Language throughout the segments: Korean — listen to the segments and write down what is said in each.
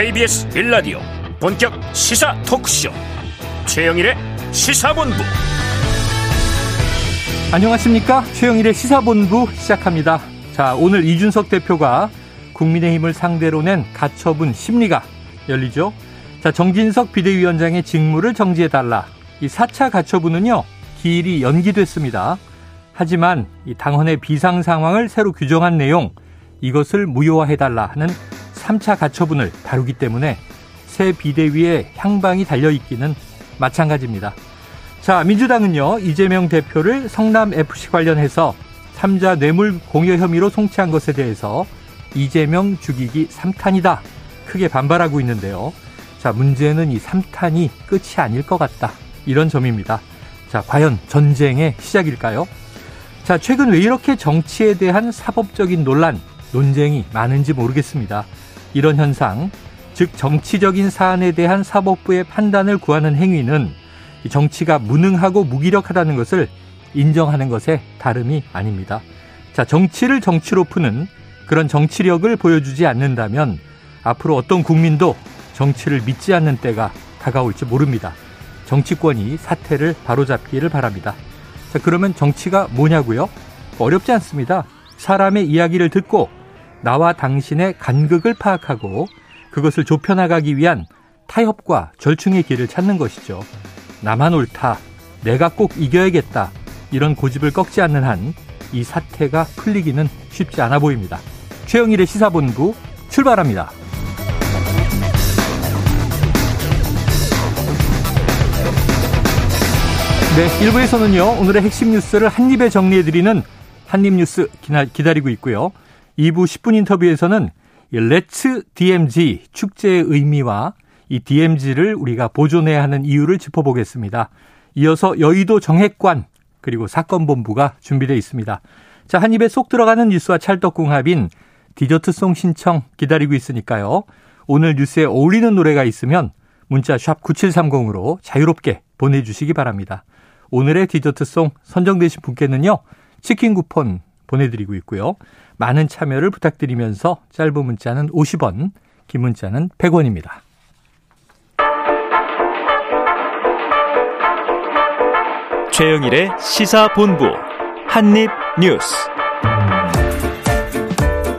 KBS 빌라디오 본격 시사 토크쇼. 최영일의 시사본부. 안녕하십니까? 최영일의 시사본부 시작합니다. 자 오늘 이준석 대표가 국민의힘을 상대로 낸 가처분 심리가 열리죠. 자 정진석 비대위원장의 직무를 정지해달라. 이 4차 가처분은요 기일이 연기됐습니다. 하지만 이 당헌의 비상 상황을 새로 규정한 내용 이것을 무효화해달라 하는 3차 가처분을 다루기 때문에 새 비대위에 향방이 달려있기는 마찬가지입니다. 자, 민주당은요, 이재명 대표를 성남FC 관련해서 3자 뇌물 공여 혐의로 송치한 것에 대해서 이재명 죽이기 3탄이다. 크게 반발하고 있는데요. 자, 문제는 이 3탄이 끝이 아닐 것 같다. 이런 점입니다. 자, 과연 전쟁의 시작일까요? 자, 최근 왜 이렇게 정치에 대한 사법적인 논란, 논쟁이 많은지 모르겠습니다. 이런 현상, 즉 정치적인 사안에 대한 사법부의 판단을 구하는 행위는 정치가 무능하고 무기력하다는 것을 인정하는 것에 다름이 아닙니다. 자, 정치를 정치로 푸는 그런 정치력을 보여주지 않는다면 앞으로 어떤 국민도 정치를 믿지 않는 때가 다가올지 모릅니다. 정치권이 사태를 바로잡기를 바랍니다. 자, 그러면 정치가 뭐냐고요? 어렵지 않습니다. 사람의 이야기를 듣고 나와 당신의 간극을 파악하고 그것을 좁혀나가기 위한 타협과 절충의 길을 찾는 것이죠. 나만 옳다. 내가 꼭 이겨야겠다. 이런 고집을 꺾지 않는 한 이 사태가 풀리기는 쉽지 않아 보입니다. 최영일의 시사본부 출발합니다. 네, 1부에서는요, 오늘의 핵심 뉴스를 한입에 정리해드리는 한입뉴스 기다리고 있고요. 2부 10분 인터뷰에서는 Let's DMZ 축제의 의미와 이 DMZ를 우리가 보존해야 하는 이유를 짚어보겠습니다. 이어서 여의도 정액관 그리고 사건 본부가 준비되어 있습니다. 자, 한 입에 쏙 들어가는 뉴스와 찰떡궁합인 디저트송 신청 기다리고 있으니까요. 오늘 뉴스에 어울리는 노래가 있으면 문자 샵 9730으로 자유롭게 보내주시기 바랍니다. 오늘의 디저트송 선정되신 분께는요. 치킨 쿠폰 보내드리고 있고요. 많은 참여를 부탁드리면서 짧은 문자는 50원, 긴 문자는 100원입니다. 최영일의 시사본부 한입뉴스.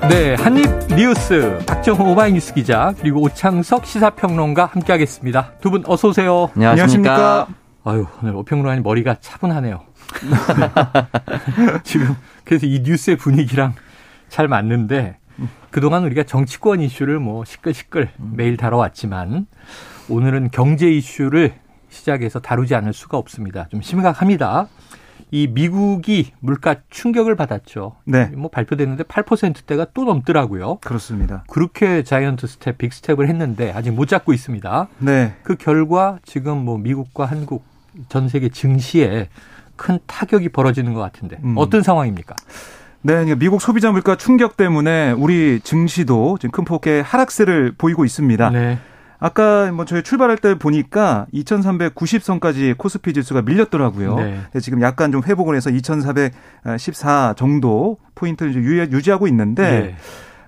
네, 한입뉴스 박정호 오마이뉴스 기자 그리고 오창석 시사평론가 함께하겠습니다. 두 분 어서 오세요. 안녕하십니까. 아유 오늘 오평론가님 머리가 차분하네요. 지금 그래서 이 뉴스의 분위기랑 잘 맞는데 그동안 우리가 정치권 이슈를 뭐 시끌시끌 매일 다뤄왔지만 오늘은 경제 이슈를 시작해서 다루지 않을 수가 없습니다. 좀 심각합니다. 이 미국이 물가 충격을 받았죠. 네. 뭐 발표됐는데 8%대가 또 넘더라고요. 그렇습니다. 그렇게 자이언트 스텝, 빅 스텝을 했는데 아직 못 잡고 있습니다. 네. 그 결과 지금 뭐 미국과 한국 전 세계 증시에 큰 타격이 벌어지는 것 같은데 음. 어떤 상황입니까? 네, 미국 소비자 물가 충격 때문에 우리 증시도 지금 큰 폭의 하락세를 보이고 있습니다. 네. 아까 뭐 저희 출발할 때 보니까 2,390선까지 코스피 지수가 밀렸더라고요. 네. 지금 약간 좀 회복을 해서 2,414 정도 포인트를 유지하고 있는데 네.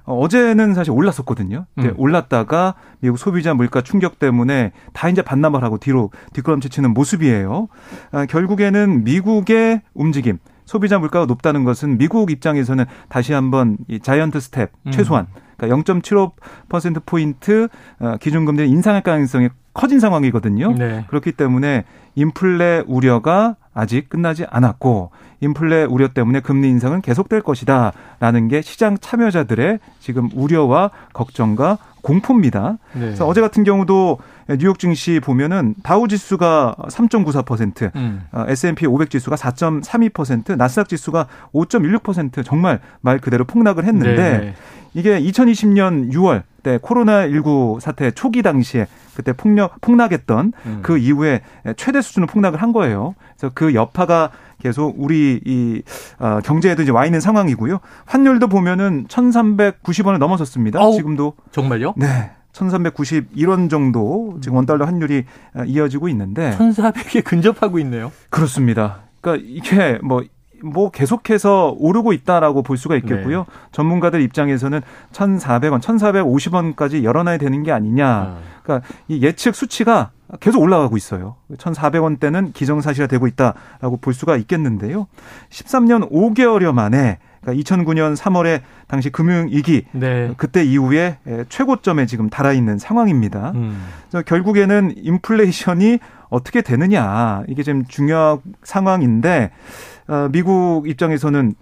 어, 어제는 사실 올랐었거든요. 음. 올랐다가 미국 소비자 물가 충격 때문에 다 이제 반납을 하고 뒤로 뒷걸음치치는 모습이에요. 아, 결국에는 미국의 움직임, 소비자 물가가 높다는 것은 미국 입장에서는 다시 한번 이 자이언트 스텝 음. 최소한 그러니까 0.75% 포인트 어, 기준금리 인상할 가능성이 커진 상황이거든요. 네. 그렇기 때문에 인플레 우려가 아직 끝나지 않았고 인플레 우려 때문에 금리 인상은 계속될 것이다라는 게 시장 참여자들의 지금 우려와 걱정과 공포입니다. 네. 그래서 어제 같은 경우도 뉴욕 증시 보면은 다우 지수가 3.94%, 음. S&P 500 지수가 4.32%, 나스닥 지수가 5.16% 정말 말 그대로 폭락을 했는데 네. 이게 2020년 6월 때 코로나19 사태 초기 당시에 그때 폭력 폭락했던 음. 그 이후에 최대 수준으로 폭락을 한 거예요. 그래서 그 여파가 계속 우리 이 어, 경제에도 이제 와 있는 상황이고요. 환율도 보면은 1,390원을 넘어섰습니다. 어우, 지금도 정말요? 네. 1391원 정도 지금 원달러 환율이 어, 이어지고 있는데 1,400에 근접하고 있네요. 그렇습니다. 그러니까 이게 뭐 뭐 계속해서 오르고 있다라고 볼 수가 있겠고요. 네. 전문가들 입장에서는 1,400원, 1,450원까지 열어놔야 되는 게 아니냐. 아. 그러니까 이 예측 수치가 계속 올라가고 있어요. 1,400원대는 기정사실화 되고 있다라고 볼 수가 있겠는데요. 13년 5개월여 만에 그러니까 2009년 3월에 당시 금융위기 네. 그때 이후에 최고점에 지금 달아 있는 상황입니다. 음. 그래서 결국에는 인플레이션이 어떻게 되느냐 이게 지금 중요한 상황인데 어, 미국 입장에서는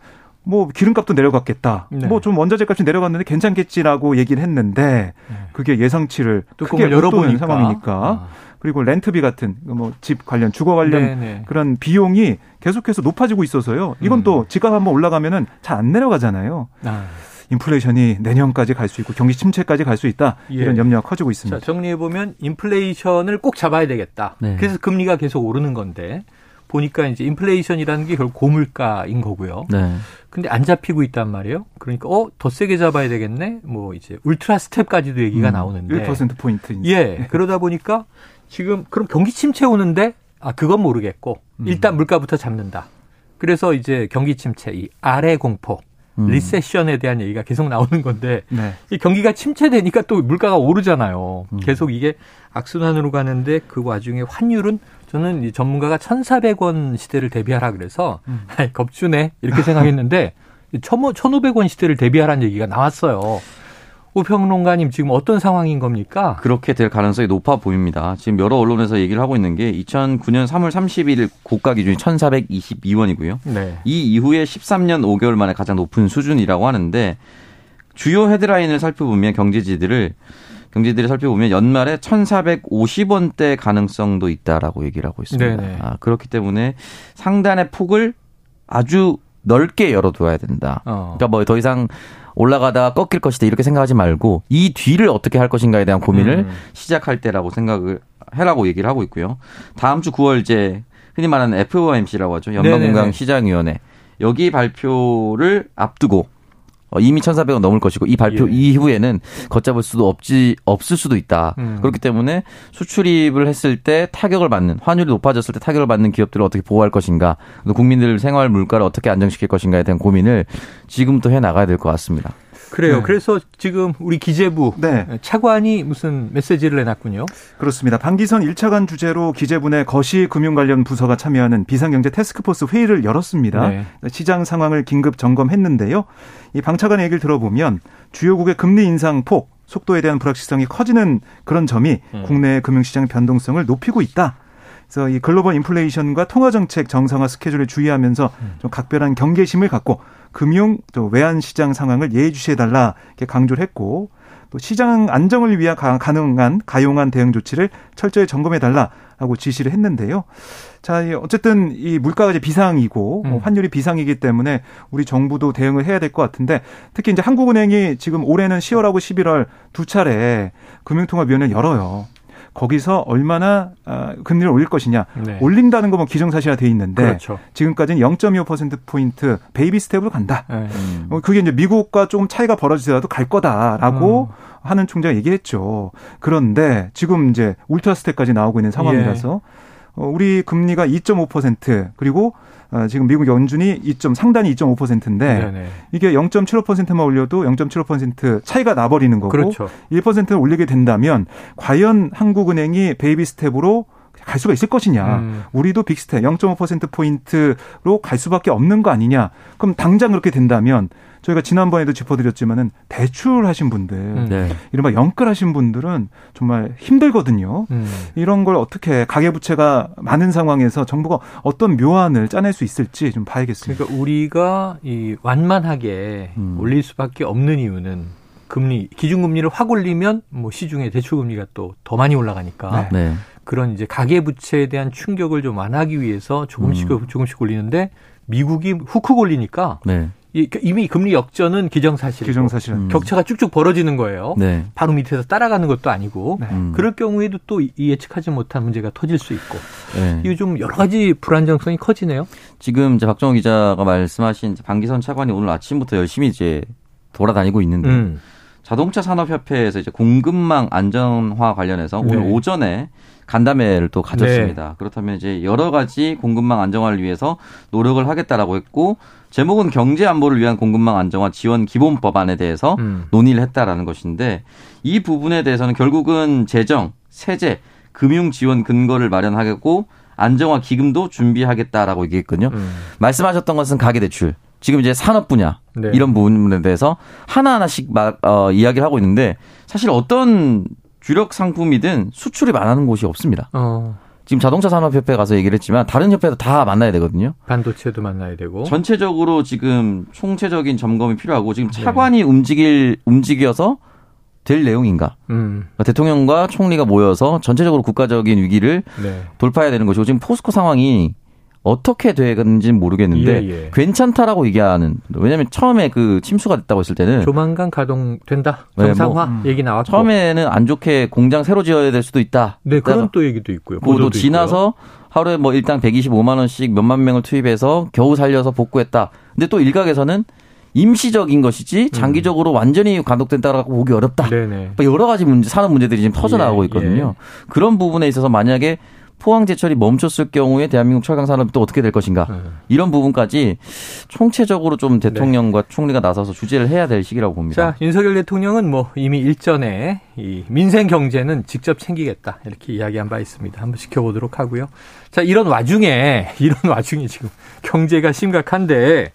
뭐 기름값도 내려갔겠다. 네. 뭐좀 원자재 값이 내려갔는데 괜찮겠지라고 얘기를 했는데 네. 그게 예상치를 크게 열어보는 상황이니까. 아. 그리고 렌트비 같은 뭐 집 관련 주거 관련 네네. 네. 그런 비용이 계속해서 높아지고 있어서요. 이건 음. 또 집값 한번 올라가면은 잘 안 내려가잖아요. 아. 인플레이션이 내년까지 갈 수 있고 경기 침체까지 갈 수 있다 예. 이런 염려가 커지고 있습니다. 자, 정리해 보면 인플레이션을 꼭 잡아야 되겠다. 네. 그래서 금리가 계속 오르는 건데 보니까 이제 인플레이션이라는 게 결국 고물가인 거고요. 네. 근데 안 잡히고 있단 말이에요. 그러니까 어 더 세게 잡아야 되겠네. 뭐 이제 울트라 스텝까지도 얘기가 음, 나오는데 1% 포인트. 예. 그러다 보니까 지금 그럼 경기 침체 오는데 아 그건 모르겠고 음. 일단 물가부터 잡는다. 그래서 이제 경기 침체 이 아래 공포 음. 리세션에 대한 얘기가 계속 나오는 건데 네. 이 경기가 침체되니까 또 물가가 오르잖아요. 음. 계속 이게 악순환으로 가는데 그 와중에 환율은 저는 이 전문가가 1,400원 시대를 대비하라 그래서 음. 아이, 겁주네 이렇게 생각했는데 1,500원 시대를 대비하라는 얘기가 나왔어요. 우평론가님 지금 어떤 상황인 겁니까? 그렇게 될 가능성이 높아 보입니다. 지금 여러 언론에서 얘기를 하고 있는 게 2009년 3월 30일 고가 기준이 1,422원이고요. 네. 이 이후에 13년 5개월 만에 가장 높은 수준이라고 하는데 주요 헤드라인을 살펴보면 경제지들을 경제들을 살펴보면 연말에 1,450원대 가능성도 있다라고 얘기를 하고 있습니다. 아, 그렇기 때문에 상단의 폭을 아주 넓게 열어둬야 된다. 어. 그러니까 뭐 더 이상 올라가다가 꺾일 것이다 이렇게 생각하지 말고 이 뒤를 어떻게 할 것인가에 대한 고민을 음. 시작할 때라고 생각을 해라고 얘기를 하고 있고요. 다음 주 9월 이제 흔히 말하는 FOMC라고 하죠. 연방공강시장위원회 여기 발표를 앞두고 어, 이미 1,400원 넘을 것이고 이 발표 예. 이후에는 걷잡을 수도 없지 없을 수도 있다. 음. 그렇기 때문에 수출입을 했을 때 타격을 받는 환율이 높아졌을 때 타격을 받는 기업들을 어떻게 보호할 것인가, 국민들 생활 물가를 어떻게 안정시킬 것인가에 대한 고민을 지금부터 해 나가야 될 것 같습니다. 그래요. 네. 그래서 지금 우리 기재부 네. 차관이 무슨 메시지를 내놨군요. 그렇습니다. 방기선 1차관 주제로 기재부 내 거시 금융 관련 부서가 참여하는 비상경제 테스크포스 회의를 열었습니다. 네. 시장 상황을 긴급 점검했는데요. 이 방차관의 얘기를 들어보면 주요국의 금리 인상 폭, 속도에 대한 불확실성이 커지는 그런 점이 음. 국내 금융시장 변동성을 높이고 있다. 그래서 이 글로벌 인플레이션과 통화 정책 정상화 스케줄을 주의하면서 음. 좀 각별한 경계심을 갖고 금융 또 외환 시장 상황을 예의주시해 달라 이렇게 강조를 했고 또 시장 안정을 위한 가능한 가용한 대응 조치를 철저히 점검해 달라라고 지시를 했는데요. 자, 어쨌든 이 물가가 이제 비상이고 음. 환율이 비상이기 때문에 우리 정부도 대응을 해야 될 것 같은데 특히 이제 한국은행이 지금 올해는 10월하고 11월 두 차례 금융통화위원회를 열어요. 거기서 얼마나 아, 금리를 올릴 것이냐 네. 올린다는 거 뭐 기정사실화 돼 있는데 그렇죠. 지금까지는 0.25% 포인트 베이비 스텝으로 간다. 네. 음. 그게 이제 미국과 조금 차이가 벌어지더라도 갈 거다라고 음. 하는 총재가 얘기했죠. 그런데 지금 이제 울트라 스텝까지 나오고 있는 상황이라서 예. 우리 금리가 2.5% 그리고 어, 지금 미국 연준이 2점 상단이 2.5%인데 네네. 이게 0.75%만 올려도 0.75% 차이가 나버리는 거고 그렇죠. 1%를 올리게 된다면 과연 한국은행이 베이비 스텝으로 갈 수가 있을 것이냐. 음. 우리도 빅스텝 0.5% 포인트로 갈 수밖에 없는 거 아니냐. 그럼 당장 그렇게 된다면 저희가 지난번에도 짚어드렸지만은 대출하신 분들, 음. 네. 이른바 영끌하신 분들은 정말 힘들거든요. 음. 이런 걸 어떻게 가계부채가 많은 상황에서 정부가 어떤 묘안을 짜낼 수 있을지 좀 봐야겠습니다. 그러니까 우리가 이 완만하게 음. 올릴 수밖에 없는 이유는 금리 기준금리를 확 올리면 뭐 시중에 대출금리가 또 더 많이 올라가니까 네. 네. 그런 이제 가계 부채에 대한 충격을 좀 완화하기 위해서 조금씩 음. 조금씩 올리는데 미국이 훅훅 올리니까 네. 그 이미 금리 역전은 기정사실. 기정사실. 음. 격차가 쭉쭉 벌어지는 거예요. 네. 바로 밑에서 따라가는 것도 아니고 네. 음. 그럴 경우에도 또 예측하지 못한 문제가 터질 수 있고 네. 이거 좀 여러 가지 불안정성이 커지네요. 지금 이제 박정호 기자가 말씀하신 방기선 차관이 오늘 아침부터 열심히 이제 돌아다니고 있는데 음. 자동차 산업협회에서 이제 공급망 안전화 관련해서 네. 오늘 오전에 간담회를 또 가졌습니다. 네. 그렇다면 이제 여러 가지 공급망 안정화를 위해서 노력을 하겠다라고 했고 제목은 경제 안보를 위한 공급망 안정화 지원 기본 법안에 대해서 음. 논의를 했다라는 것인데 이 부분에 대해서는 결국은 재정, 세제, 금융 지원 근거를 마련하겠고 안정화 기금도 준비하겠다라고 얘기했거든요. 음. 말씀하셨던 것은 가계 대출. 지금 이제 산업 분야 네. 이런 부분에 대해서 하나하나씩 막 어, 이야기를 하고 있는데 사실 어떤 주력 상품이든 수출이 많아는 곳이 없습니다. 어. 지금 자동차 산업협회 가서 얘기를 했지만 다른 협회도 다 만나야 되거든요. 반도체도 만나야 되고. 전체적으로 지금 총체적인 점검이 필요하고 지금 네. 차관이 네. 움직일 움직여서 될 내용인가? 음. 그러니까 대통령과 총리가 모여서 전체적으로 국가적인 위기를 네. 돌파해야 되는 것이고 지금 포스코 상황이 어떻게 되는지는 모르겠는데 예, 예. 괜찮다라고 얘기하는 왜냐하면 처음에 그 침수가 됐다고 했을 때는 조만간 가동된다 정상화 네, 뭐 얘기 나왔고 처음에는 안 좋게 공장 새로 지어야 될 수도 있다. 네 그런 또 얘기도 있고요. 보도 지나서 있고요. 하루에 뭐 일당 125만 원씩 몇만 명을 투입해서 겨우 살려서 복구했다. 근데 또 일각에서는 임시적인 것이지 음. 장기적으로 음. 완전히 감독된다라고 보기 어렵다. 네네. 뭐 여러 가지 문제, 산업 문제들이 지금 터져 나오고 예, 있거든요. 예. 그런 부분에 있어서 만약에 포항 제철이 멈췄을 경우에 대한민국 철강 산업이 또 어떻게 될 것인가 네. 이런 부분까지 총체적으로 좀 대통령과 네. 총리가 나서서 주제를 해야 될 시기라고 봅니다. 자 윤석열 대통령은 뭐 이미 일전에 이 민생 경제는 직접 챙기겠다 이렇게 이야기한 바 있습니다. 한번 지켜보도록 하고요. 자 이런 와중에 이런 와중에 지금 경제가 심각한데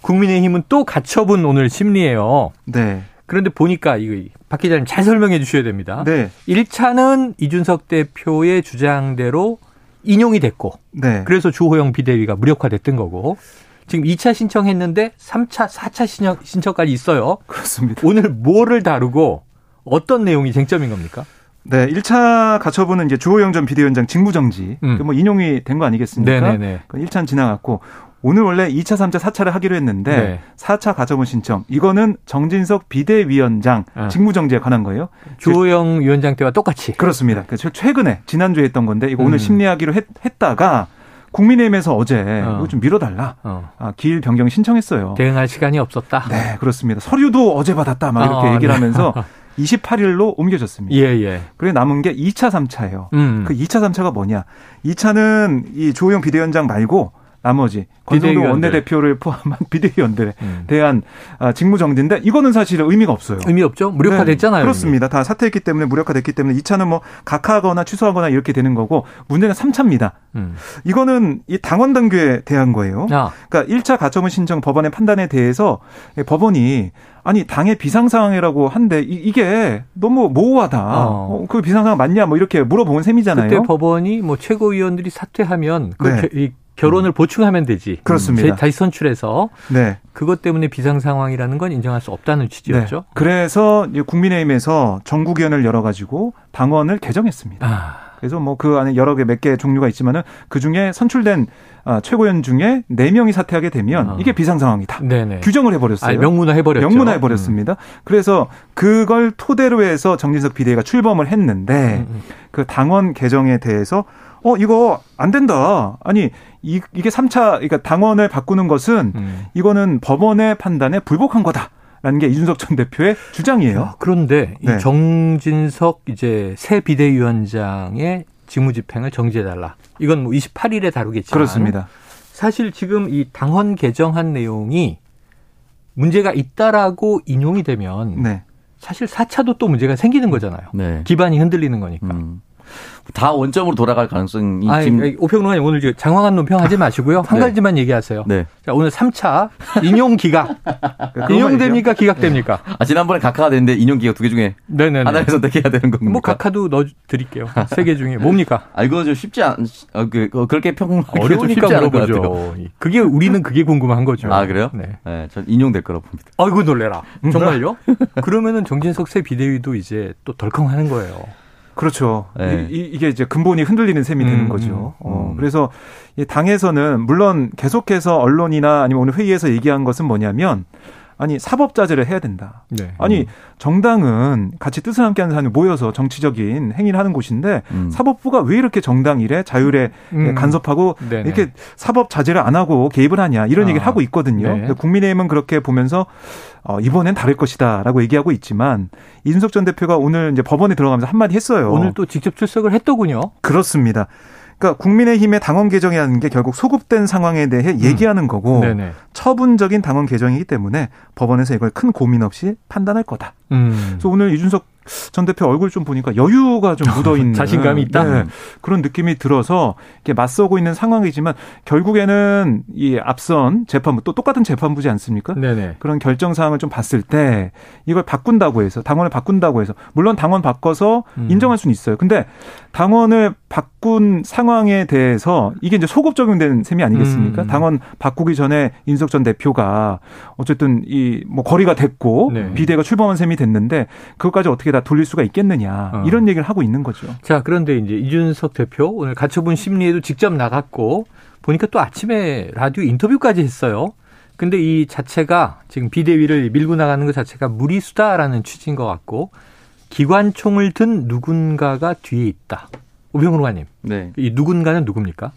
국민의힘은 또 가처분 오늘 심리예요. 네. 그런데 보니까 이거 박 기자님 잘 설명해 주셔야 됩니다. 네. 1차는 이준석 대표의 주장대로 인용이 됐고 네. 그래서 주호영 비대위가 무력화됐던 거고 지금 2차 신청했는데 3차, 4차 신청, 신청까지 있어요. 그렇습니다. 오늘 뭐를 다루고 어떤 내용이 쟁점인 겁니까? 네, 1차 가처분은 이제 주호영 전 비대위원장 직무정지. 음. 그뭐 인용이 된 거 아니겠습니까? 네네네. 1차는 지나갔고 오늘 원래 2차, 3차, 4차를 하기로 했는데 네. 4차 가처분 신청 이거는 정진석 비대위원장 아. 직무정지에 관한 거예요. 주호영 위원장 때와 똑같이. 그렇습니다. 최근에 지난주에 했던 건데 이거 음. 오늘 심리하기로 했, 다가 국민의힘에서 어제 어. 이거 좀 미뤄달라. 어. 아, 기일 변경 신청했어요. 대응할 시간이 없었다. 네, 그렇습니다. 서류도 어제 받았다. 막 이렇게 어, 얘기를 네. 하면서 28일로 옮겨졌습니다. 예, 예. 그래 남은 게 2차, 3차예요. 음. 그 2차, 3차가 뭐냐? 2차는 이 조호영 비대위원장 말고 나머지 권성동 원내대표를 포함한 비대위원들에 음. 대한 아, 직무정지인데 이거는 사실 의미가 없어요. 의미 없죠? 무력화됐잖아요. 네, 그렇습니다. 다 사퇴했기 때문에 무력화됐기 때문에 2차는 뭐 각하거나 취소하거나 이렇게 되는 거고 문제는 3차입니다. 음. 이거는 이 당원 당규에 대한 거예요. 아. 그러니까 1차 가처분 신청 법원의 판단에 대해서 법원이 아니 당의 비상 상황이라고 한데 이, 게 너무 모호하다. 어. 어, 그 비상 상황 맞냐? 뭐 이렇게 물어본 셈이잖아요. 그때 법원이 뭐 최고위원들이 사퇴하면 그 네. 결혼을 음. 보충하면 되지. 그렇습니다. 다시 선출해서 네. 그것 때문에 비상 상황이라는 건 인정할 수 없다는 취지였죠. 네. 그래서 국민의힘에서 전국위원회를 열어가지고 당원을 개정했습니다. 아. 그래서 뭐 그 안에 여러 개 몇 개 종류가 있지만은 그 중에 선출된 아, 최고위원 중에 네 명이 사퇴하게 되면 아. 이게 비상 상황이다. 네네. 규정을 해버렸어요. 명문화 해버렸죠. 명문화 해버렸습니다. 음. 그래서 그걸 토대로 해서 정진석 비대위가 출범을 했는데 음. 음. 그 당원 개정에 대해서 어 이거 안 된다. 아니 이, 이게 3차 그러니까 당원을 바꾸는 것은 음. 이거는 법원의 판단에 불복한 거다. 라는 게 이준석 전 대표의 주장이에요. 아, 그런데 네. 이 정진석 이제 새 비대위원장의 직무 집행을 정지해달라. 이건 뭐 28일에 다루겠지만 그렇습니다. 사실 지금 이 당헌 개정한 내용이 문제가 있다라고 인용이 되면 네. 사실 4차도 또 문제가 생기는 거잖아요. 네. 기반이 흔들리는 거니까. 음. 다 원점으로 돌아갈 가능성이 아니, 지금 오평론가님 오늘 장황한 논평하지 마시고요. 한 네. 가지만 얘기하세요. 네. 자, 오늘 3차 인용 기각. 인용됩니까? 기각됩니까? 아, 지난번에 각하가 됐는데 인용 기각 두 개 중에 네네 하나를 선택해야 되는 겁니까? 뭐 각하도 넣어 드릴게요. 세 개 중에 뭡니까? 아, 이거 좀 쉽지 않 어, 그, 어, 그렇게 평 어려우니까 물어보죠. 그게 우리는 그게 궁금한 거죠. 아, 그래요? 네. 네, 전 인용될 거라고 봅니다. 아이고 놀래라. 정말요? 그러면은 정진석 새 비대위도 이제 또 덜컹하는 거예요. 그렇죠. 네. 이, 게 이제 근본이 흔들리는 셈이 되는 음, 거죠. 음, 어, 음. 그래서 이 당에서는 물론 계속해서 언론이나 아니면 오늘 회의에서 얘기한 것은 뭐냐면 아니 사법 자제를 해야 된다. 네. 아니 정당은 같이 뜻을 함께하는 사람이 모여서 정치적인 행위를 하는 곳인데 음. 사법부가 왜 이렇게 정당 일에 자율에 음. 간섭하고 네네. 이렇게 사법 자제를 안 하고 개입을 하냐 이런 아. 얘기를 하고 있거든요. 네. 국민의힘은 그렇게 보면서 어, 이번엔 다를 것이다라고 얘기하고 있지만 이준석 전 대표가 오늘 이제 법원에 들어가면서 한마디 했어요. 오늘 또 직접 출석을 했더군요. 그렇습니다. 그러니까 국민의힘의 당원 개정이라는 게 결국 소급된 상황에 대해 음. 얘기하는 거고 음. 처분적인 당원 개정이기 때문에 법원에서 이걸 큰 고민 없이 판단할 거다. 음. 그래서 오늘 이준석 전 대표 얼굴 좀 보니까 여유가 좀 묻어 있는 자신감이 있다. 네, 그런 느낌이 들어서 이렇게 맞서고 있는 상황이지만 결국에는 이 앞선 재판부 또 똑같은 재판부지 않습니까? 네네. 그런 결정 사항을 좀 봤을 때 이걸 바꾼다고 해서 당원을 바꾼다고 해서 물론 당원 바꿔서 음. 인정할 수는 있어요. 근데 당원을 바꾼 상황에 대해서 이게 이제 소급 적용되는 셈이 아니겠습니까? 음. 당원 바꾸기 전에 인석 전 대표가 어쨌든 이 뭐 거리가 됐고 네. 비대가 출범한 셈이 됐는데 그것까지 어떻게 다 돌릴 수가 있겠느냐 어. 이런 얘기를 하고 있는 거죠. 자 그런데 이제 이준석 대표 오늘 가처분 심리에도 직접 나갔고 보니까 또 아침에 라디오 인터뷰까지 했어요. 근데 이 자체가 지금 비대위를 밀고 나가는 것 자체가 무리수다라는 취지인 것 같고 기관총을 든 누군가가 뒤에 있다. 오병훈 의원님. 네. 이 누군가는 누굽니까?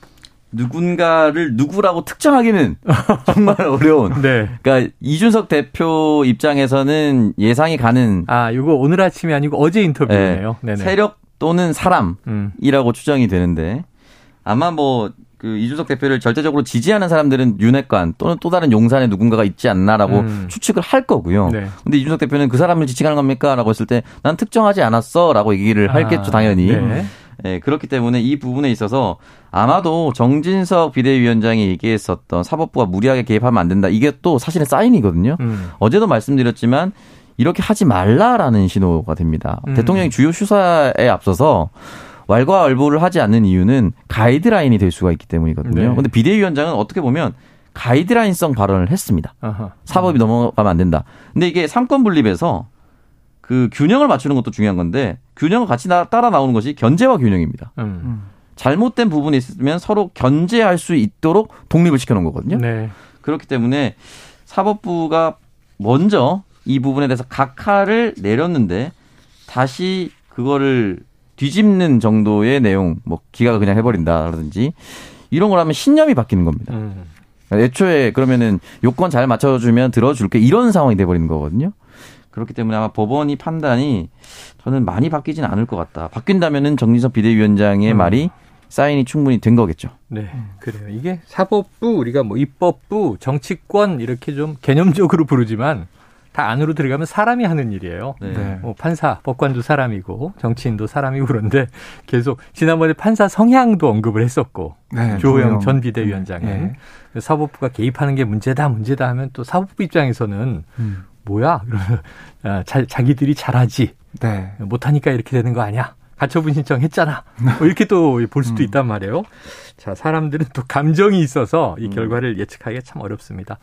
누군가를 누구라고 특정하기는 정말 어려운. 네. 그러니까 이준석 대표 입장에서는 예상이 가는. 아, 이거 오늘 아침이 아니고 어제 인터뷰네요. 네. 세력 또는 사람이라고 음. 추정이 되는데 아마 뭐. 그 이준석 대표를 절대적으로 지지하는 사람들은 윤핵관 또는 또 다른 용산에 누군가가 있지 않나라고 음. 추측을 할 거고요. 네. 근데 이준석 대표는 그 사람을 지칭하는 겁니까라고 했을 때 난 특정하지 않았어라고 얘기를 아, 할겠죠 당연히. 네. 네, 그렇기 때문에 이 부분에 있어서 아마도 정진석 비대위원장이 얘기했었던 사법부가 무리하게 개입하면 안 된다. 이게 또 사실은 사인이거든요. 음. 어제도 말씀드렸지만 이렇게 하지 말라라는 신호가 됩니다. 음. 대통령이 주요 수사에 앞서서 왈가왈부를 하지 않는 이유는 가이드라인이 될 수가 있기 때문이거든요. 네. 근데 비대위원장은 어떻게 보면 가이드라인성 발언을 했습니다. 아하. 사법이 넘어가면 안 된다. 근데 이게 삼권 분립에서 그 균형을 맞추는 것도 중요한 건데 균형을 같이 따라 나오는 것이 견제와 균형입니다. 음. 잘못된 부분이 있으면 서로 견제할 수 있도록 독립을 시켜놓은 거거든요. 네. 그렇기 때문에 사법부가 먼저 이 부분에 대해서 각하를 내렸는데 다시 그거를 뒤집는 정도의 내용, 뭐 기각을 그냥 해버린다라든지 이런 걸 하면 신념이 바뀌는 겁니다. 음. 애초에 그러면은 요건 잘 맞춰주면 들어줄게 이런 상황이 돼버리는 거거든요. 그렇기 때문에 아마 법원이 판단이 저는 많이 바뀌진 않을 것 같다. 바뀐다면은 정진석 비대위원장의 음. 말이 사인이 충분히 된 거겠죠. 네, 그래요. 이게 사법부 우리가 뭐 입법부, 정치권 이렇게 좀 개념적으로 부르지만 다 안으로 들어가면 사람이 하는 일이에요. 네. 네. 뭐 판사, 법관도 사람이고 정치인도 사람이고 그런데 계속 지난번에 판사 성향도 언급을 했었고 네, 조호영 전 비대위원장은 네. 사법부가 개입하는 게 문제다, 문제다 하면 또 사법부 입장에서는 음. 뭐야? 아, 자, 자기들이 잘하지. 네. 못하니까 이렇게 되는 거 아니야? 가처분 신청했잖아. 뭐 이렇게 또 볼 수도 음. 있단 말이에요. 자, 사람들은 또 감정이 있어서 이 음. 결과를 예측하기가 참 어렵습니다.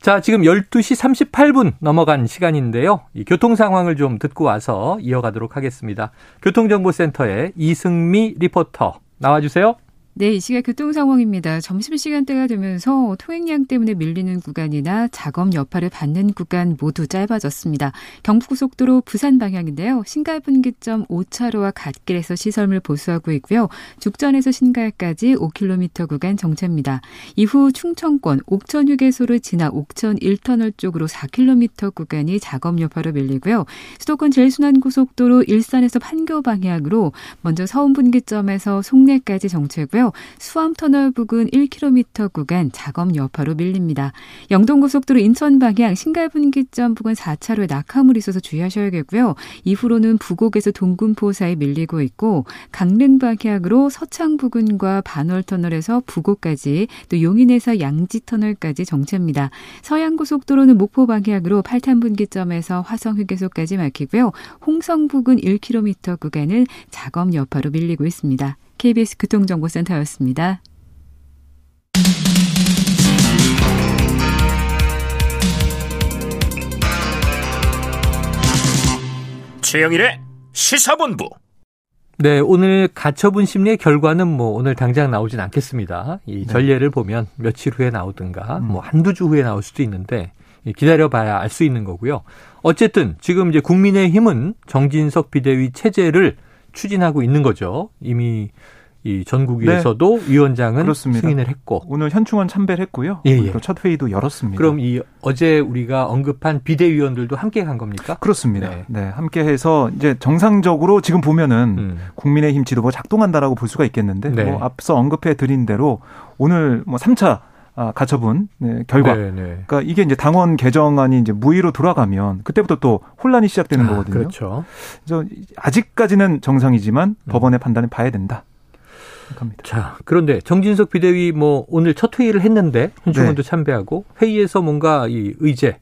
자, 지금 12시 38분 넘어간 시간인데요. 이 교통 상황을 좀 듣고 와서 이어가도록 하겠습니다. 교통정보센터의 이승미 리포터 나와주세요. 네, 이 시각 교통 상황입니다. 점심 시간대가 되면서 통행량 때문에 밀리는 구간이나 작업 여파를 받는 구간 모두 짧아졌습니다. 경부고속도로 부산 방향인데요. 신갈 분기점 5차로와 갓길에서 시설물 보수하고 있고요. 죽전에서 신갈까지 5km 구간 정체입니다. 이후 충청권 옥천 휴게소를 지나 옥천 1터널 쪽으로 4km 구간이 작업 여파로 밀리고요. 수도권 제일순환고속도로 일산에서 판교 방향으로 먼저 서운 분기점에서 송내까지 정체고요. 있는데요. 수암터널 부근 1km 구간 작업 여파로 밀립니다. 영동고속도로 인천 방향 신갈분기점 부근 4차로에 낙하물이 있어서 주의하셔야겠고요. 이후로는 부곡에서 동군포 사이 밀리고 있고 강릉 방향으로 서창 부근과 반월터널에서 부곡까지 또 용인에서 양지터널까지 정체입니다. 서양고속도로는 목포 방향으로 팔탄분기점에서 화성휴게소까지 막히고요. 홍성 부근 1km 구간은 작업 여파로 밀리고 있습니다. KBS 교통정보센터였습니다. 최영일의 시사본부. 네, 오늘 가처분 심리의 결과는 뭐 오늘 당장 나오진 않겠습니다. 이 네. 전례를 보면 며칠 후에 나오든가 음. 뭐 한두 주 후에 나올 수도 있는데 기다려봐야 알 수 있는 거고요. 어쨌든 지금 이제 국민의힘은 정진석 비대위 체제를 추진하고 있는 거죠. 이미 이 전국위에서도 네. 위원장은 그렇습니다. 승인을 했고 오늘 현충원 참배했고요. 예, 예. 첫 회의도 열었습니다. 그럼 이 어제 우리가 언급한 비대위원들도 함께 간 겁니까? 그렇습니다. 네, 네 함께 해서 이제 정상적으로 지금 보면은 음. 국민의힘 지도부가 작동한다라고 볼 수가 있겠는데 네. 뭐 앞서 언급해 드린 대로 오늘 뭐 3차 아, 가처분 네, 결과. 네네. 네. 그러니까 이게 이제 당원 개정안이 이제 무의로 돌아가면 그때부터 또 혼란이 시작되는 아, 거거든요. 그렇죠. 그래서 아직까지는 정상이지만 음. 법원의 판단을 봐야 된다. 생각합니다. 자, 그런데 정진석 비대위 뭐 오늘 첫 회의를 했는데 현충원도 네. 참배하고 회의에서 뭔가 이 의제,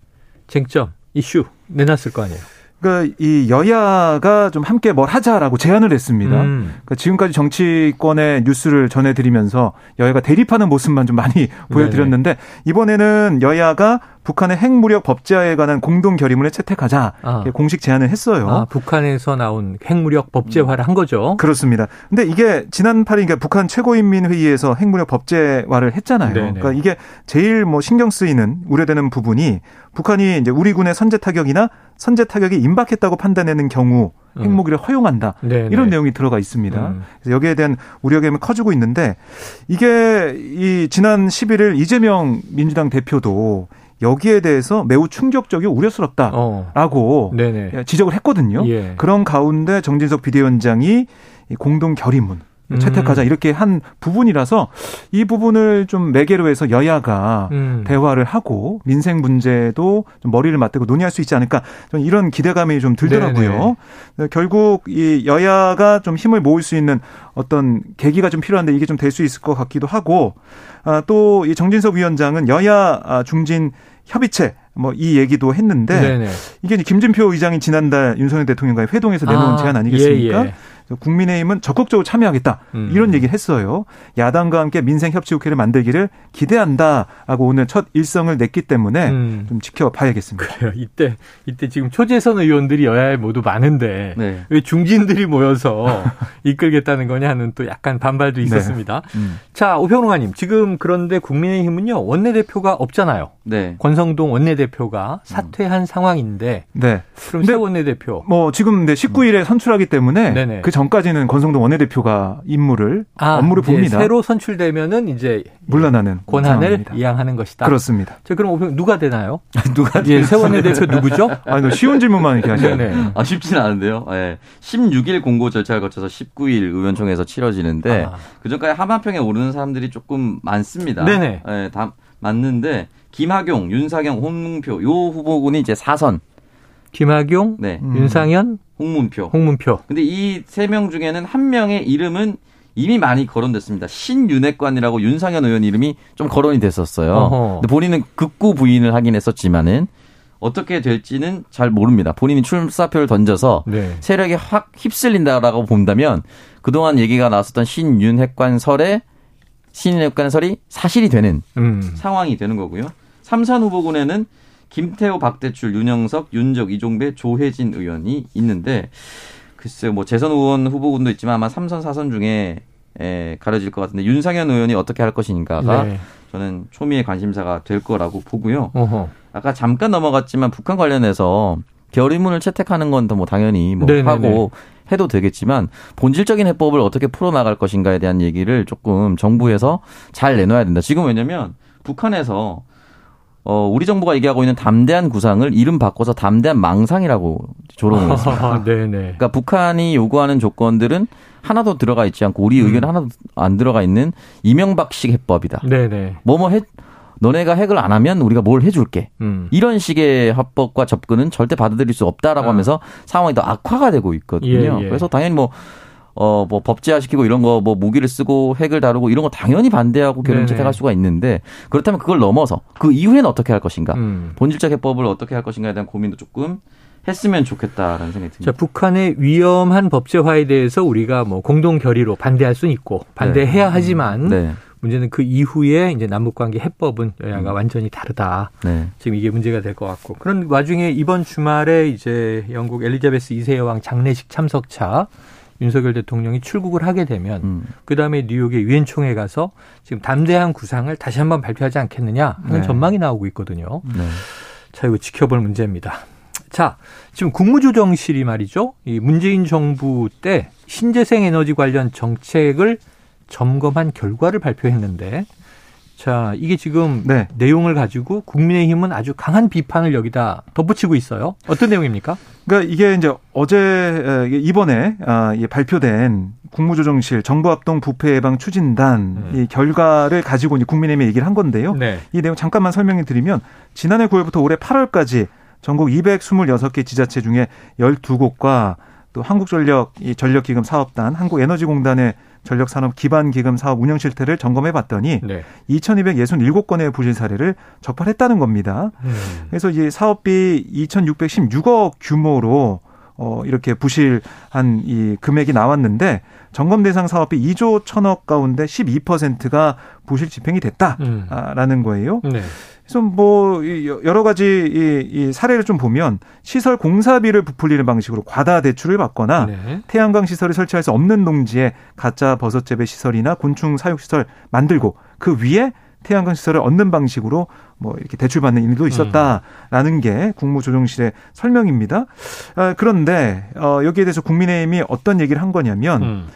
쟁점, 이슈 내놨을 거 아니에요. 그러니까 이 여야가 좀 함께 뭘 하자라고 제안을 했습니다. 음. 그러니까 지금까지 정치권의 뉴스를 전해드리면서 여야가 대립하는 모습만 좀 많이 보여드렸는데 이번에는 여야가 북한의 핵무력 법제화에 관한 공동 결의문을 채택하자 아. 공식 제안을 했어요. 아, 북한에서 나온 핵무력 법제화를 한 거죠. 그렇습니다. 근데 이게 지난 8일 그러니까 북한 최고인민회의에서 핵무력 법제화를 했잖아요. 네네. 그러니까 이게 제일 뭐 신경 쓰이는 우려되는 부분이 북한이 이제 우리 군의 선제 타격이나 선제 타격이 임박했다고 판단하는 경우 음. 핵무기를 허용한다. 네네. 이런 내용이 들어가 있습니다. 음. 그래서 여기에 대한 우려감이 커지고 있는데 이게 이 지난 11일 이재명 민주당 대표도 여기에 대해서 매우 충격적이고 우려스럽다라고 어. 지적을 했거든요. 예. 그런 가운데 정진석 비대위원장이 공동 결의문 음. 채택하자 이렇게 한 부분이라서 이 부분을 좀 매개로 해서 여야가 음. 대화를 하고 민생 문제도 좀 머리를 맞대고 논의할 수 있지 않을까 저는 이런 기대감이 좀 들더라고요. 네네. 네, 결국 이 여야가 좀 힘을 모을 수 있는 어떤 계기가 좀 필요한데 이게 좀 될 수 있을 것 같기도 하고 아, 또 이 정진석 위원장은 여야 아, 중진 협의체 뭐 이 얘기도 했는데 네네. 이게 김진표 의장이 지난달 윤석열 대통령과의 회동에서 내놓은 아, 제안 아니겠습니까? 예, 예. 국민의힘은 적극적으로 참여하겠다 음. 이런 얘기를 했어요. 야당과 함께 민생 협치 국회를 만들기를 기대한다라고 오늘 첫 일성을 냈기 때문에 음. 좀 지켜봐야겠습니다. 그래요. 이때 이때 지금 초재선 의원들이 여야에 모두 많은데 네. 왜 중진들이 모여서 이끌겠다는 거냐 하는 또 약간 반발도 네. 있었습니다. 네. 음. 자 오평론가님 지금 그런데 국민의힘은요 원내대표가 없잖아요. 네. 권성동 원내대표가 사퇴한 상황인데 네. 그럼 새 원내대표 뭐 지금 네 19일에 선출하기 때문에 네네. 그 전 까지는 권성동 원내대표가 임무를 아, 업무를 봅니다. 새로 선출되면은 이제 물러나는 권한을 상황입니다. 이양하는 것이다. 그렇습니다. 자, 그럼 누가 되나요? 누가 예, 새 원내대표 누구죠? 아니, 쉬운 질문만 이렇게 하시네. 아, 쉽지는 않은데요. 예. 16일 공고 절차를 거쳐서 19일 의원총회에서 치러지는데 아. 그 전까지 하마평에 오르는 사람들이 조금 많습니다. 네네. 예, 다 맞는데 김학용, 윤사경, 홍문표 요 후보군이 이제 사선 김학용, 네. 음. 윤상현, 홍문표. 홍문표. 근데 이 세 명 중에는 한 명의 이름은 이미 많이 거론됐습니다. 신윤핵관이라고 윤상현 의원 이름이 좀 거론이 됐었어요. 어허. 근데 본인은 극구 부인을 하긴 했었지만은 어떻게 될지는 잘 모릅니다. 본인이 출사표를 던져서 네. 세력이 확 휩쓸린다라고 본다면 그동안 얘기가 나왔었던 신윤핵관 설에 신윤핵관 설이 사실이 되는 음. 상황이 되는 거고요. 삼선 후보군에는 김태호, 박대출, 윤영석, 윤적, 이종배, 조혜진 의원이 있는데 글쎄요, 뭐 재선 의원 후보군도 있지만 아마 삼선 사선 중에 에, 가려질 것 같은데 윤상현 의원이 어떻게 할 것인가가 네. 저는 초미의 관심사가 될 거라고 보고요. 어허. 아까 잠깐 넘어갔지만 북한 관련해서 결의문을 채택하는 건 더 뭐 당연히 뭐 네네네. 하고 해도 되겠지만 본질적인 해법을 어떻게 풀어나갈 것인가에 대한 얘기를 조금 정부에서 잘 내놔야 된다. 지금 왜냐면 북한에서 어, 우리 정부가 얘기하고 있는 담대한 구상을 이름 바꿔서 담대한 망상이라고 조롱을 했습니다. 네네. 그러니까 북한이 요구하는 조건들은 하나도 들어가 있지 않고 우리 의견 음. 하나도 안 들어가 있는 이명박식 해법이다. 네네. 뭐뭐 해 너네가 핵을 안 하면 우리가 뭘 해줄게. 음. 이런 식의 합법과 접근은 절대 받아들일 수 없다라고 아. 하면서 상황이 더 악화가 되고 있거든요. 예, 예. 그래서 당연히 뭐 어, 뭐 법제화시키고 이런 거 뭐 무기를 쓰고 핵을 다루고 이런 거 당연히 반대하고 결혼 채택할 수가 있는데 그렇다면 그걸 넘어서 그 이후에는 어떻게 할 것인가? 음. 본질적 해법을 어떻게 할 것인가에 대한 고민도 조금 했으면 좋겠다라는 생각이 듭니다. 자, 북한의 위험한 법제화에 대해서 우리가 뭐 공동 결의로 반대할 수는 있고 반대해야 네. 하지만 네. 문제는 그 이후에 이제 남북 관계 해법은 여야가 음. 완전히 다르다. 네. 지금 이게 문제가 될 것 같고 그런 와중에 이번 주말에 이제 영국 엘리자베스 2세 여왕 장례식 참석차 윤석열 대통령이 출국을 하게 되면 음. 그다음에 뉴욕의 유엔 총회 가서 지금 담대한 구상을 다시 한번 발표하지 않겠느냐 하는 네. 전망이 나오고 있거든요. 네. 자, 이거 지켜볼 문제입니다. 자, 지금 국무조정실이 말이죠. 이 문재인 정부 때 신재생 에너지 관련 정책을 점검한 결과를 발표했는데 자, 이게 지금 네. 내용을 가지고 국민의힘은 아주 강한 비판을 여기다 덧붙이고 있어요. 어떤 내용입니까? 그러니까 이게 이제 어제 이번에 아, 발표된 국무조정실 정부합동 부패 예방 추진단 음. 이 결과를 가지고 이제 국민의힘에 얘기를 한 건데요. 네. 이 내용 잠깐만 설명해 드리면 지난해 9월부터 올해 8월까지 전국 226개 지자체 중에 12곳과 또 한국전력 이 전력기금 사업단, 한국에너지공단의 전력산업 기반 기금 사업 운영 실태를 점검해 봤더니 네. 2,267건의 부실 사례를 적발했다는 겁니다. 음. 그래서 이 사업비 2,616억 규모로 어 이렇게 부실한 이 금액이 나왔는데 점검 대상 사업비 2조 1천억 가운데 12%가 부실 집행이 됐다라는 음. 거예요. 네. 그래서 뭐 여러 가지 이, 사례를 좀 보면 시설 공사비를 부풀리는 방식으로 과다 대출을 받거나 네. 태양광 시설을 설치할 수 없는 농지에 가짜 버섯 재배 시설이나 곤충 사육 시설 만들고 그 위에 태양광 시설을 얻는 방식으로 뭐 이렇게 대출받는 일도 있었다라는 게 국무조정실의 설명입니다. 아, 그런데 어, 여기에 대해서 국민의힘이 어떤 얘기를 한 거냐면 음.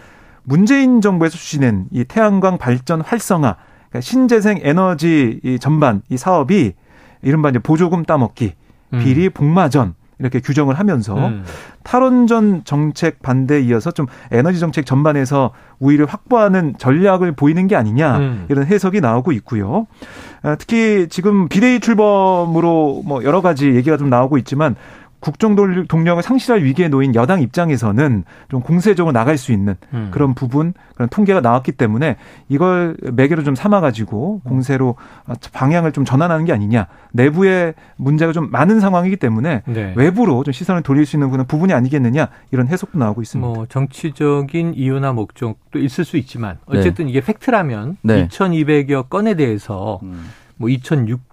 문재인 정부에서 추진한 이 태양광 발전 활성화 그러니까 신재생 에너지 이 전반 이 사업이 이른바 이제 보조금 따먹기, 음. 비리 복마전 이렇게 규정을 하면서 음. 탈원전 정책 반대에 이어서 좀 에너지 정책 전반에서 우위를 확보하는 전략을 보이는 게 아니냐 음. 이런 해석이 나오고 있고요. 아, 특히 지금 비대위 출범으로 뭐 여러 가지 얘기가 좀 나오고 있지만 국정 동력을 상실할 위기에 놓인 여당 입장에서는 좀 공세적으로 나갈 수 있는 음. 그런 부분 그런 통계가 나왔기 때문에 이걸 매개로 좀 삼아 가지고 공세로 방향을 좀 전환하는 게 아니냐 내부에 문제가 좀 많은 상황이기 때문에 네. 외부로 좀 시선을 돌릴 수 있는 부분이 아니겠느냐 이런 해석도 나오고 있습니다. 뭐 정치적인 이유나 목적도 있을 수 있지만 어쨌든 네. 이게 팩트라면 네. 2,200여 건에 대해서 음. 뭐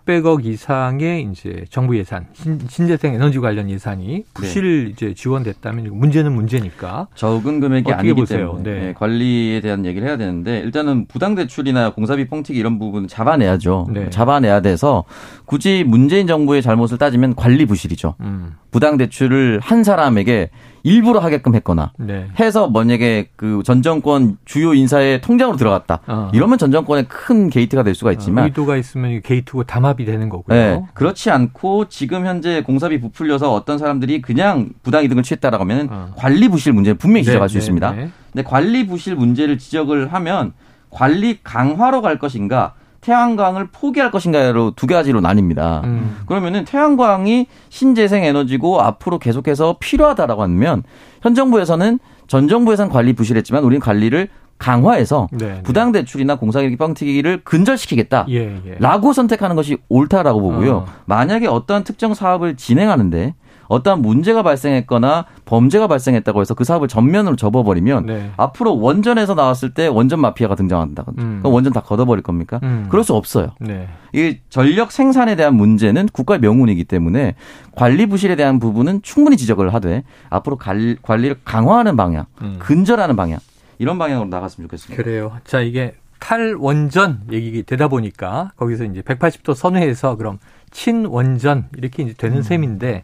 2,600억 이상의 이제 정부 예산, 신, 재생 에너지 관련 예산이 부실 네. 이제 지원됐다면 문제는 문제니까 적은 금액이 아니기 보세요? 때문에 네. 네, 관리에 대한 얘기를 해야 되는데 일단은 부당 대출이나 공사비 펑튀기 이런 부분은 잡아내야죠. 네. 잡아내야 돼서 굳이 문재인 정부의 잘못을 따지면 관리 부실이죠. 음. 부당 대출을 한 사람에게 일부러 하게끔 했거나 네. 해서 만약에 그 전 정권 주요 인사의 통장으로 들어갔다. 어. 이러면 전 정권의 큰 게이트가 될 수가 어, 있지만 의도가 있으면 게이트고 담합 이 되는 거고요. 네. 그렇지 않고 지금 현재 공사비 부풀려서 어떤 사람들이 그냥 부당 이득을 취했다라고 하면 어. 관리 부실 문제 분명히 네, 지적할 네, 수 있습니다. 네. 근데 관리 부실 문제를 지적을 하면 관리 강화로 갈 것인가 태양광을 포기할 것인가로 두 가지로 나뉩니다. 음. 그러면은 태양광이 신재생 에너지고 앞으로 계속해서 필요하다라고 하면 현 정부에서는 전 정부에서는 관리 부실했지만 우리는 관리를 강화해서 네, 네. 부당 대출이나 공사기기 뻥튀기를 근절시키겠다라고 예, 예. 선택하는 것이 옳다라고 보고요. 어. 만약에 어떠한 특정 사업을 진행하는데 어떠한 문제가 발생했거나 범죄가 발생했다고 해서 그 사업을 전면으로 접어버리면 네. 앞으로 원전에서 나왔을 때 원전 마피아가 등장한다. 음. 그럼 원전 다 걷어버릴 겁니까? 음. 그럴 수 없어요. 네. 이 전력 생산에 대한 문제는 국가의 명운이기 때문에 관리 부실에 대한 부분은 충분히 지적을 하되 앞으로 관리를 강화하는 방향, 음. 근절하는 방향 이런 방향으로 나갔으면 좋겠습니다. 그래요. 자 이게 탈원전 얘기 되다 보니까 거기서 이제 180도 선회해서 그럼 친원전 이렇게 이제 되는 음. 셈인데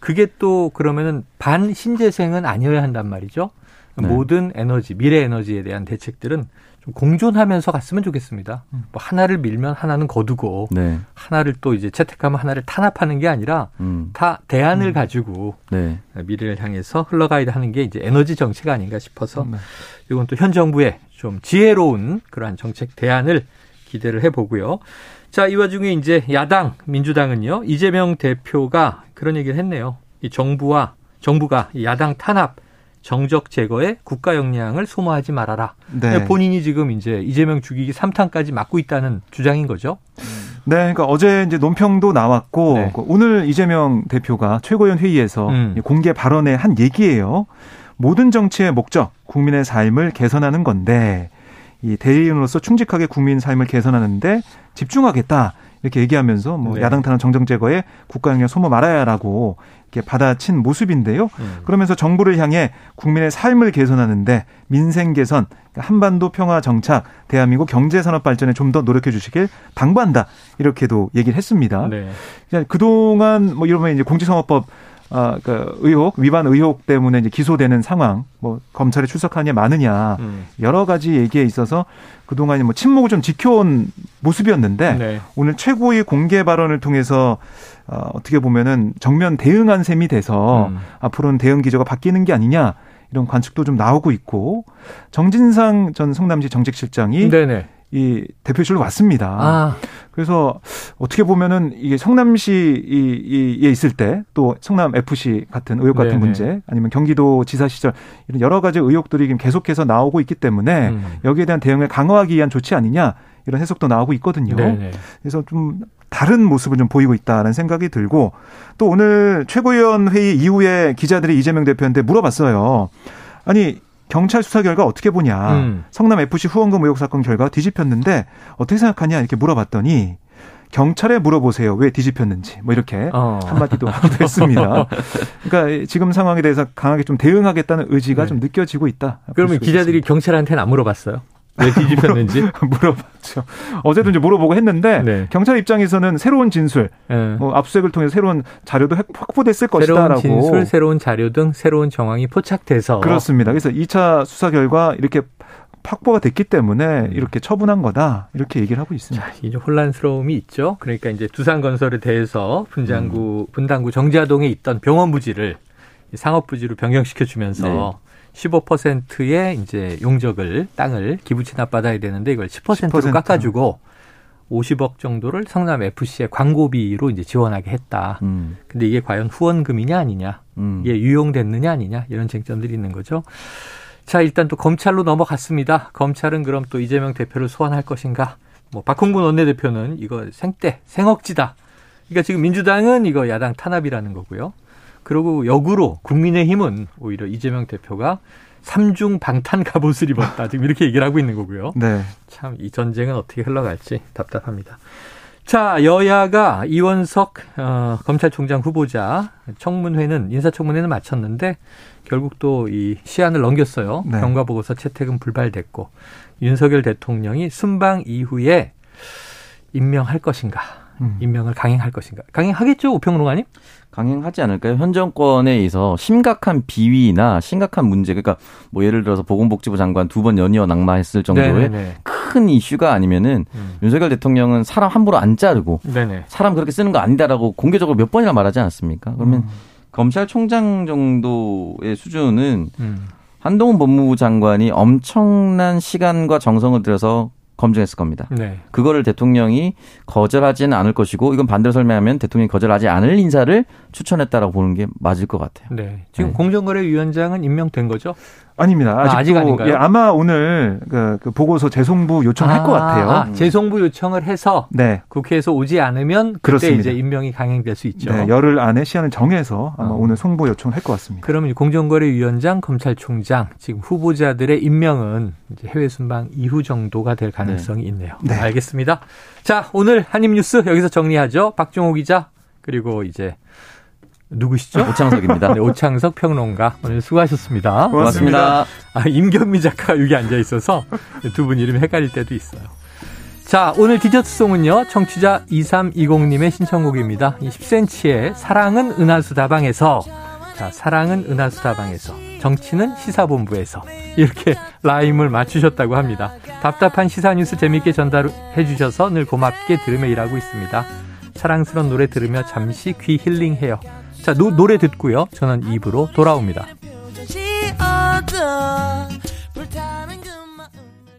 그게 또 그러면은 반신재생은 아니어야 한단 말이죠. 네. 모든 에너지, 미래 에너지에 대한 대책들은 좀 공존하면서 갔으면 좋겠습니다. 음. 뭐 하나를 밀면 하나는 거두고 네. 하나를 또 이제 채택하면 하나를 탄압하는 게 아니라 음. 다 대안을 음. 가지고 네. 미래를 향해서 흘러가야 하는 게 이제 에너지 정책 아닌가 싶어서 네. 이건 또 현 정부의 좀 지혜로운 그러한 정책 대안을 기대를 해보고요. 자, 이 와중에 이제 야당 민주당은요. 이재명 대표가 그런 얘기를 했네요. 이 정부와 정부가 야당 탄압 정적 제거에 국가 역량을 소모하지 말아라. 네. 본인이 지금 이제 이재명 죽이기 3탄까지 맡고 있다는 주장인 거죠. 네, 그러니까 어제 이제 논평도 나왔고 네. 그 오늘 이재명 대표가 최고위원 회의에서 음. 공개 발언에 한 얘기예요. 모든 정치의 목적, 국민의 삶을 개선하는 건데 이 대의원으로서 충직하게 국민 삶을 개선하는데 집중하겠다 이렇게 얘기하면서 뭐 네. 야당 탄압 정정 제거에 국가 영역 소모 말아야라고 이렇게 받아친 모습인데요. 음. 그러면서 정부를 향해 국민의 삶을 개선하는데 민생 개선, 그러니까 한반도 평화 정착, 대한민국 경제 산업 발전에 좀 더 노력해 주시길 당부한다. 이렇게도 얘기를 했습니다. 네. 그동안 뭐 이러면 이제 공직선거법 아, 그 의혹, 위반 의혹 때문에 이제 기소되는 상황, 뭐 검찰에 출석하냐 마느냐 음. 여러 가지 얘기에 있어서 그 동안 뭐 침묵을 좀 지켜온 모습이었는데 네. 오늘 최고위 공개 발언을 통해서 어, 어떻게 보면은 정면 대응한 셈이 돼서 음. 앞으로는 대응 기조가 바뀌는 게 아니냐 이런 관측도 좀 나오고 있고 정진상 전 성남시 정책실장이 네네. 이 대표실로 왔습니다. 아. 그래서 어떻게 보면은 이게 성남시에 있을 때 또 성남 FC 같은 의혹 같은 네네. 문제 아니면 경기도 지사 시절 이런 여러 가지 의혹들이 계속해서 나오고 있기 때문에 음. 여기에 대한 대응을 강화하기 위한 조치 아니냐 이런 해석도 나오고 있거든요. 네네. 그래서 좀 다른 모습을 좀 보이고 있다는 생각이 들고 또 오늘 최고위원 회의 이후에 기자들이 이재명 대표한테 물어봤어요. 아니 경찰 수사 결과 어떻게 보냐. 음. 성남 FC 후원금 의혹 사건 결과 뒤집혔는데 어떻게 생각하냐 이렇게 물어봤더니 경찰에 물어보세요. 왜 뒤집혔는지. 뭐 이렇게 어. 한마디도 했습니다. 그러니까 지금 상황에 대해서 강하게 좀 대응하겠다는 의지가 네. 좀 느껴지고 있다. 그러면 기자들이 경찰한테는 안 물어봤어요? 왜 뒤집혔는지 물어봤죠. 어제도 이제 물어보고 했는데 네. 경찰 입장에서는 새로운 진술, 네. 뭐 압수수색을 통해 새로운 자료도 확보됐을 것이다라고. 새로운 진술, 새로운 자료 등 새로운 정황이 포착돼서 그렇습니다. 그래서 2차 수사 결과 이렇게 확보가 됐기 때문에 음. 이렇게 처분한 거다 이렇게 얘기를 하고 있습니다. 자, 이제 혼란스러움이 있죠. 그러니까 이제 두산건설에 대해서 분당구 음. 분당구 정자동에 있던 병원 부지를 상업 부지로 변경시켜 주면서 네. 15%의 이제 용적을 땅을 기부 취납 받아야 되는데 이걸 10%로 10%. 깎아주고 50억 정도를 성남 FC의 광고비로 이제 지원하게 했다. 음. 근데 이게 과연 후원금이냐 아니냐, 음. 이게 유용됐느냐 아니냐 이런 쟁점들이 있는 거죠. 자 일단 또 검찰로 넘어갔습니다. 검찰은 그럼 또 이재명 대표를 소환할 것인가? 뭐 박홍근 원내대표는 이거 생떼 생억지다. 그러니까 지금 민주당은 이거 야당 탄압이라는 거고요. 그리고 역으로 국민의힘은 오히려 이재명 대표가 삼중 방탄 갑옷을 입었다. 지금 이렇게 얘기를 하고 있는 거고요. 네. 참 이 전쟁은 어떻게 흘러갈지 답답합니다. 자, 여야가 이원석 어, 검찰총장 후보자 청문회는 인사청문회는 마쳤는데 결국 또 이 시한을 넘겼어요. 네. 경과 보고서 채택은 불발됐고 윤석열 대통령이 순방 이후에 임명할 것인가? 음. 임명을 강행할 것인가? 강행하겠죠, 우평론가님? 강행하지 않을까요? 현 정권에 의해서 심각한 비위나 심각한 문제, 그러니까 뭐 예를 들어서 보건복지부 장관 두 번 연이어 낙마했을 정도의 네네. 큰 이슈가 아니면은 음. 윤석열 대통령은 사람 함부로 안 자르고 네네. 사람 그렇게 쓰는 거 아니다라고 공개적으로 몇 번이나 말하지 않았습니까? 그러면 음. 검찰총장 정도의 수준은 음. 한동훈 법무부 장관이 엄청난 시간과 정성을 들여서 검증했을 겁니다. 네. 그거를 대통령이 거절하지는 않을 것이고 이건 반대로 설명하면 대통령이 거절하지 않을 인사를 추천했다라고 보는 게 맞을 것 같아요. 네. 지금 네. 공정거래위원장은 임명된 거죠? 아닙니다. 아직도, 아, 직 아닌가요? 예, 아마 오늘 그, 그 보고서 재송부 요청할 아, 것 같아요. 아, 재송부 요청을 해서 네. 국회에서 오지 않으면 그때 그렇습니다. 이제 임명이 강행될 수 있죠. 네, 열흘 안에 시한을 정해서 아마 어. 오늘 송부 요청을 할 것 같습니다. 그러면 공정거래위원장, 검찰총장 지금 후보자들의 임명은 이제 해외 순방 이후 정도가 될 가능성이 네. 있네요. 네. 알겠습니다. 자, 오늘 한입 뉴스 여기서 정리하죠. 박종호 기자 그리고 이제 누구시죠? 오창석입니다. 네, 오창석 평론가 오늘 수고하셨습니다. 고맙습니다. 아, 임경미 작가가 여기 앉아 있어서 두 분 이름이 헷갈릴 때도 있어요. 자, 오늘 디저트송은요. 청취자 2320님의 신청곡입니다. 10cm의 사랑은 은하수 다방에서 자, 사랑은 은하수 다방에서 정치는 시사본부에서 이렇게 라임을 맞추셨다고 합니다. 답답한 시사 뉴스 재밌게 전달해 주셔서 늘 고맙게 들으며 일하고 있습니다. 사랑스러운 노래 들으며 잠시 귀 힐링해요. 자, 노, 노래 듣고요. 저는 2부로 돌아옵니다.